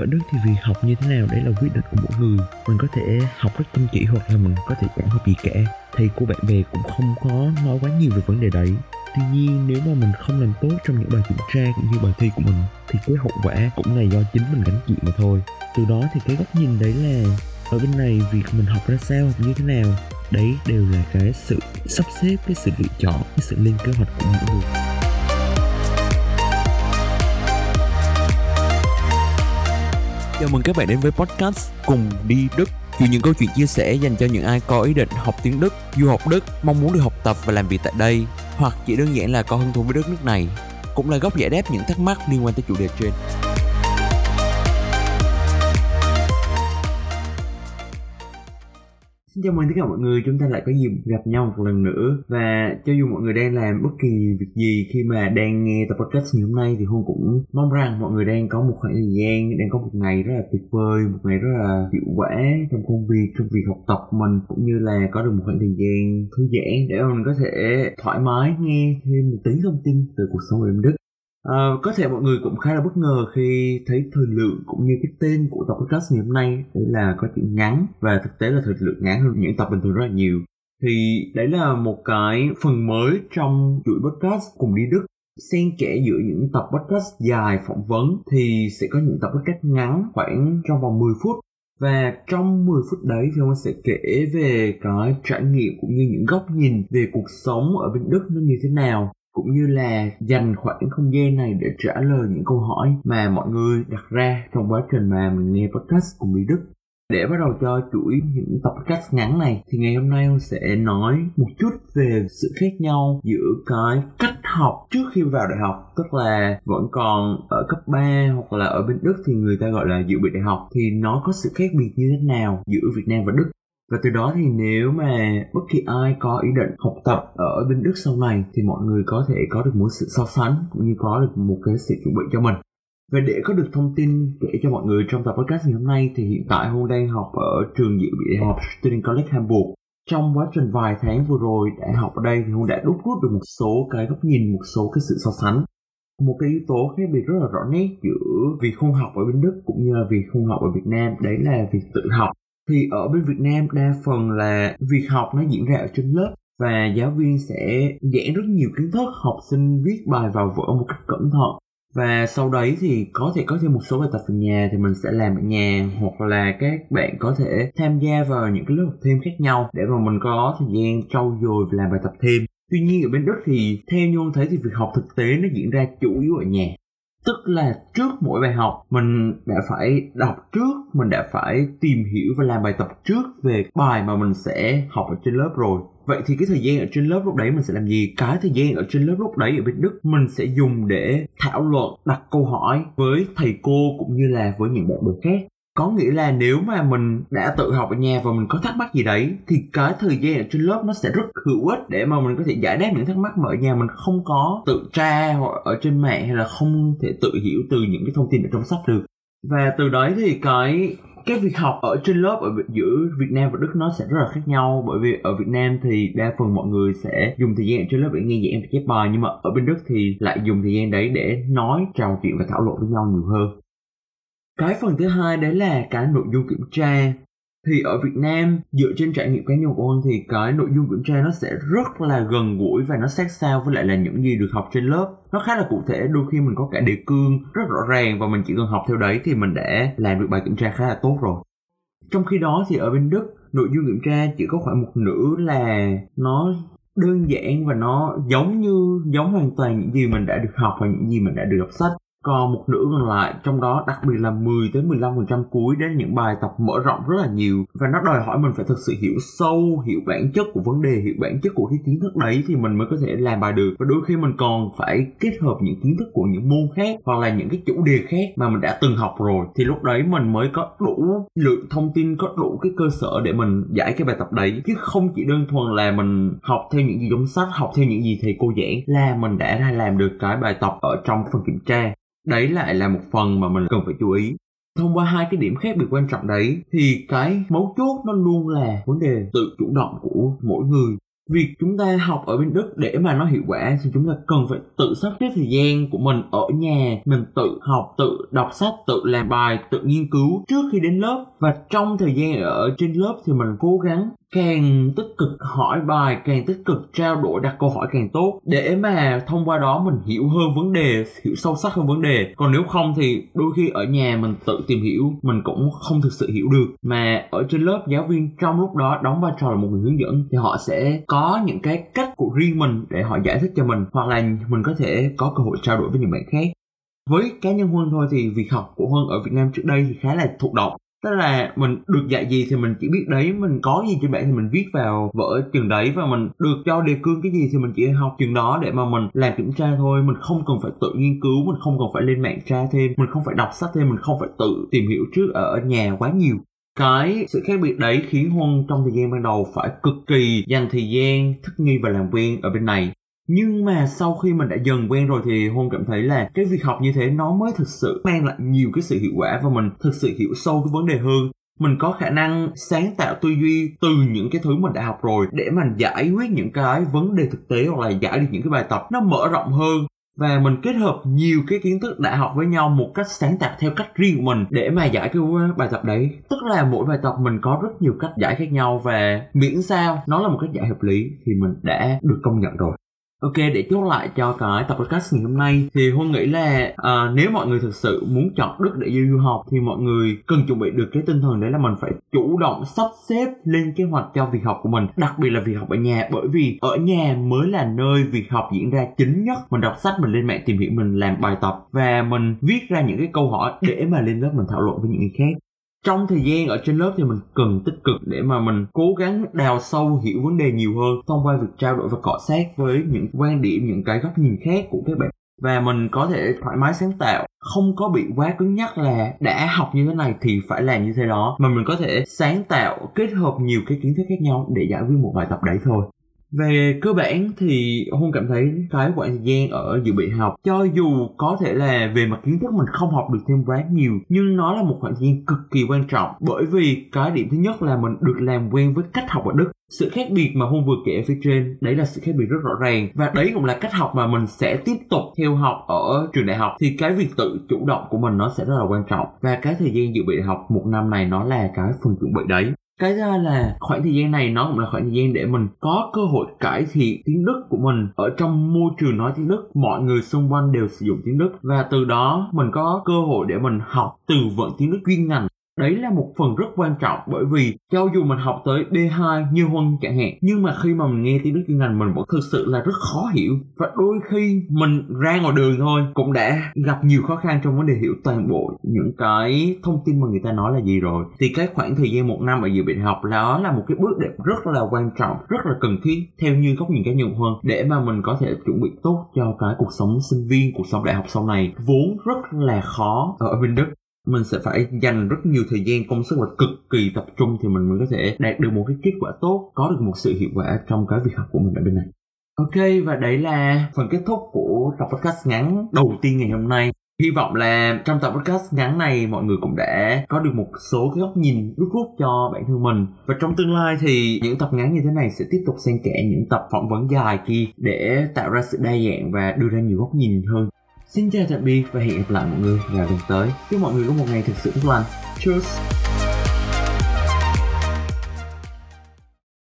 ở đức thì việc học như thế nào đấy là quyết định của mỗi người? Mình có thể học rất chăm chỉ hoặc là mình có thể chẳng học gì cả. Thầy cô bạn bè cũng không có nói quá nhiều về vấn đề đấy. Tuy nhiên, nếu mà mình không làm tốt trong những bài kiểm tra cũng như bài thi của mình, thì cái hậu quả cũng là do chính mình gánh chịu mà thôi. Từ đó thì cái góc nhìn đấy là, ở bên này việc mình học ra sao, học như thế nào, đấy đều là cái sự sắp xếp, cái sự lựa chọn, cái sự lên kế hoạch của mỗi người. Chào mừng các bạn đến với podcast Cùng đi Đức. Chuyện những câu chuyện chia sẻ dành cho những ai có ý định học tiếng Đức, du học Đức, mong muốn được học tập và làm việc tại đây Hoặc chỉ đơn giản là có hứng thú với đất nước này Cũng là góc giải đáp những thắc mắc liên quan tới chủ đề trên. Xin chào mừng tất cả mọi người, chúng ta lại có dịp gặp nhau một lần nữa. Và cho dù mọi người đang làm bất kỳ việc gì khi mà đang nghe tập podcast ngày hôm nay Thì Hôn cũng mong rằng mọi người đang có một khoảng thời gian, đang có một ngày rất là tuyệt vời Một ngày rất là hiệu quả trong công việc, trong việc học tập của mình Cũng như là có được một khoảng thời gian thư giãn để mình có thể thoải mái nghe thêm một tí thông tin từ cuộc sống của em Đức. À, có thể mọi người cũng khá là bất ngờ khi thấy thời lượng cũng như cái tên của tập podcast ngày hôm nay đấy là có chuyện ngắn và thực tế là thời lượng ngắn hơn những tập bình thường rất là nhiều. Thì đấy là một cái phần mới trong chuỗi podcast cùng đi Đức. Xen kẽ giữa những tập podcast dài phỏng vấn thì sẽ có những tập podcast ngắn khoảng trong vòng 10 phút. Và trong 10 phút đấy thì ông sẽ kể về cái trải nghiệm cũng như những góc nhìn về cuộc sống ở bên Đức nó như thế nào cũng như là dành khoảng không gian này để trả lời những câu hỏi mà mọi người đặt ra trong quá trình mà mình nghe podcast cùng Mỹ Đức. Để bắt đầu cho chuỗi những tập podcast ngắn này, thì ngày hôm nay sẽ nói một chút về sự khác nhau giữa cái cách học trước khi vào đại học, tức là vẫn còn ở cấp 3 hoặc là ở bên Đức thì người ta gọi là dự bị đại học, thì nó có sự khác biệt như thế nào giữa Việt Nam và Đức và từ đó thì nếu mà bất kỳ ai có ý định học tập ở bên Đức sau này thì mọi người có thể có được một sự so sánh cũng như có được một cái sự chuẩn bị cho mình và để có được thông tin kể cho mọi người trong tập podcast ngày hôm nay thì hiện tại Hôn đang học ở trường dự bị đại học Student College Hamburg. Trong quá trình vài tháng vừa rồi đại học ở đây thì Hôn đã đúc rút được một số cái góc nhìn, một số cái sự so sánh. Một cái yếu tố khác biệt rất là rõ nét giữa việc không học ở bên Đức cũng như là việc không học ở Việt Nam đấy là việc tự học thì ở bên Việt Nam đa phần là việc học nó diễn ra ở trên lớp và giáo viên sẽ giảng rất nhiều kiến thức, học sinh viết bài vào vở một cách cẩn thận. Và sau đấy thì có thể có thêm một số bài tập về nhà thì mình sẽ làm ở nhà, hoặc là các bạn có thể tham gia vào những cái lớp học thêm khác nhau để mà mình có thời gian trau dồi và làm bài tập thêm. Tuy nhiên ở bên đức thì theo như ông thấy thì việc học thực tế nó diễn ra chủ yếu ở nhà tức là trước mỗi bài học, mình đã phải đọc trước, mình đã phải tìm hiểu và làm bài tập trước về bài mà mình sẽ học ở trên lớp rồi. Vậy thì cái thời gian ở trên lớp lúc đấy mình sẽ làm gì? Cái thời gian ở trên lớp lúc đấy ở bên đức, mình sẽ dùng để thảo luận, đặt câu hỏi với thầy cô cũng như là với những bạn bè khác có nghĩa là nếu mà mình đã tự học ở nhà và mình có thắc mắc gì đấy, thì cái thời gian ở trên lớp nó sẽ rất hữu ích để mà mình có thể giải đáp những thắc mắc mà ở nhà mình không có tự tra hoặc ở trên mạng hay là không thể tự hiểu từ những cái thông tin ở trong sách được. Và từ đấy thì cái cái việc học ở trên lớp ở giữa Việt Nam và Đức nó sẽ rất là khác nhau. Bởi vì ở Việt Nam thì đa phần mọi người sẽ dùng thời gian ở trên lớp để nghe giảng và chép bài, nhưng mà ở bên Đức thì lại dùng thời gian đấy để nói, trò chuyện và thảo luận với nhau nhiều hơn cái phần thứ hai đấy là cái nội dung kiểm tra. Thì ở Việt Nam, dựa trên trải nghiệm cá nhân của con thì cái nội dung kiểm tra nó sẽ rất là gần gũi và nó sát sao với lại là những gì được học trên lớp. Nó khá là cụ thể, đôi khi mình có cả đề cương rất rõ ràng và mình chỉ cần học theo đấy thì mình đã làm được bài kiểm tra khá là tốt rồi. Trong khi đó thì ở bên Đức, nội dung kiểm tra chỉ có khoảng một nửa là nó đơn giản và nó giống như, giống hoàn toàn những gì mình đã được học và những gì mình đã được đọc sách còn một nửa còn lại, trong đó đặc biệt là 10 tới 15% cuối đến những bài tập mở rộng rất là nhiều. Và nó đòi hỏi mình phải thực sự hiểu sâu, hiểu bản chất của vấn đề, hiểu bản chất của cái kiến thức đấy thì mình mới có thể làm bài được. Và đôi khi mình còn phải kết hợp những kiến thức của những môn khác hoặc là những cái chủ đề khác mà mình đã từng học rồi. Thì lúc đấy mình mới có đủ lượng thông tin, có đủ cái cơ sở để mình giải cái bài tập đấy. Chứ không chỉ đơn thuần là mình học theo những gì trong sách, học theo những gì thầy cô giảng là mình đã ra làm được cái bài tập ở trong phần kiểm tra đấy lại là một phần mà mình cần phải chú ý. Thông qua hai cái điểm khác biệt quan trọng đấy, thì cái mấu chốt nó luôn là vấn đề tự chủ động của mỗi người. Việc chúng ta học ở bên Đức để mà nó hiệu quả thì chúng ta cần phải tự sắp xếp thời gian của mình ở nhà. Mình tự học, tự đọc sách, tự làm bài, tự nghiên cứu trước khi đến lớp. Và trong thời gian ở trên lớp thì mình cố gắng càng tích cực hỏi bài, càng tích cực trao đổi, đặt câu hỏi càng tốt. Để mà thông qua đó mình hiểu hơn vấn đề, hiểu sâu sắc hơn vấn đề. Còn nếu không thì đôi khi ở nhà mình tự tìm hiểu, mình cũng không thực sự hiểu được. Mà ở trên lớp, giáo viên trong lúc đó đóng vai trò là một người hướng dẫn, thì họ sẽ có những cái cách của riêng mình để họ giải thích cho mình, hoặc là mình có thể có cơ hội trao đổi với những bạn khác. Với cá nhân huân thôi thì việc học của huân ở việt nam trước đây thì khá là thụ động tức là mình được dạy gì thì mình chỉ biết đấy, mình có gì trên bảng thì mình viết vào vở trường đấy và mình được cho đề cương cái gì thì mình chỉ học trường đó để mà mình làm kiểm tra thôi. Mình không cần phải tự nghiên cứu, mình không cần phải lên mạng tra thêm, mình không phải đọc sách thêm, mình không phải tự tìm hiểu trước ở nhà quá nhiều. Cái sự khác biệt đấy khiến huân trong thời gian ban đầu phải cực kỳ dành thời gian, thích nghi và làm quen ở bên này nhưng mà sau khi mình đã dần quen rồi thì hôn cảm thấy là cái việc học như thế nó mới thực sự mang lại nhiều cái sự hiệu quả và mình thực sự hiểu sâu cái vấn đề hơn. Mình có khả năng sáng tạo tư duy từ những cái thứ mình đã học rồi để mình giải quyết những cái vấn đề thực tế hoặc là giải được những cái bài tập nó mở rộng hơn. Và mình kết hợp nhiều cái kiến thức đã học với nhau một cách sáng tạo theo cách riêng của mình để mà giải cái bài tập đấy. Tức là mỗi bài tập mình có rất nhiều cách giải khác nhau và miễn sao nó là một cách giải hợp lý thì mình đã được công nhận rồi. Ok, để chốt lại cho cái tập podcast ngày hôm nay. Thì Huân nghĩ là à, nếu mọi người thực sự muốn chọn Đức để đi du học thì mọi người cần chuẩn bị được cái tinh thần đấy là mình phải chủ động sắp xếp lên kế hoạch cho việc học của mình, đặc biệt là việc học ở nhà. Bởi vì ở nhà mới là nơi việc học diễn ra chính nhất. Mình đọc sách, mình lên mạng tìm hiểu, mình làm bài tập và mình viết ra những cái câu hỏi để mà lên lớp mình thảo luận với những người khác trong thời gian ở trên lớp thì mình cần tích cực để mà mình cố gắng đào sâu hiểu vấn đề nhiều hơn thông qua việc trao đổi và cọ sát với những quan điểm, những cái góc nhìn khác của các bạn. Và mình có thể thoải mái sáng tạo, không có bị quá cứng nhắc là đã học như thế này thì phải làm như thế đó. Mà mình có thể sáng tạo kết hợp nhiều cái kiến thức khác nhau để giải quyết một bài tập đấy thôi về cơ bản thì Hôn cảm thấy cái khoảng thời gian ở dự bị học, cho dù có thể là về mặt kiến thức mình không học được thêm quá nhiều, nhưng nó là một khoảng thời gian cực kỳ quan trọng. Bởi vì cái điểm thứ nhất là mình được làm quen với cách học ở Đức. Sự khác biệt mà Hôn vừa kể ở phía trên, đấy là sự khác biệt rất rõ ràng. Và đấy cũng là cách học mà mình sẽ tiếp tục theo học ở trường đại học. Thì cái việc tự chủ động của mình nó sẽ rất là quan trọng. Và cái thời gian dự bị học một năm này nó là cái phần chuẩn bị đấy cái ra là khoảng thời gian này nó cũng là khoảng thời gian để mình có cơ hội cải thiện tiếng đức của mình. Ở trong môi trường nói tiếng đức, mọi người xung quanh đều sử dụng tiếng đức. Và từ đó mình có cơ hội để mình học từ vựng tiếng đức chuyên ngành đấy là một phần rất quan trọng bởi vì cho dù mình học tới B2 như Huân chẳng hạn, nhưng mà khi mà mình nghe tiếng Đức chuyên ngành mình vẫn thực sự là rất khó hiểu. Và đôi khi mình ra ngoài đường thôi cũng đã gặp nhiều khó khăn trong vấn đề hiểu toàn bộ những cái thông tin mà người ta nói là gì rồi. Thì cái khoảng thời gian một năm ở dự bị học đó là một cái bước đệm rất là quan trọng, rất là cần thiết theo như góc nhìn cá nhân hơn để mà mình có thể chuẩn bị tốt cho cái cuộc sống sinh viên, cuộc sống đại học sau này vốn rất là khó ở bên Đức mình sẽ phải dành rất nhiều thời gian, công sức và cực kỳ tập trung thì mình mới có thể đạt được một cái kết quả tốt, có được một sự hiệu quả trong cái việc học của mình ở bên này. Ok, và đấy là phần kết thúc của tập podcast ngắn đầu tiên ngày hôm nay. Hy vọng là trong tập podcast ngắn này, mọi người cũng đã có được một số cái góc nhìn đúc rút cho bản thân mình. Và trong tương lai thì những tập ngắn như thế này sẽ tiếp tục xen kẽ những tập phỏng vấn dài kia để tạo ra sự đa dạng và đưa ra nhiều góc nhìn hơn. Xin chào tạm biệt và hẹn gặp lại mọi người vào lần tới. Chúc mọi người có một ngày thực sự tốt lành. Cheers!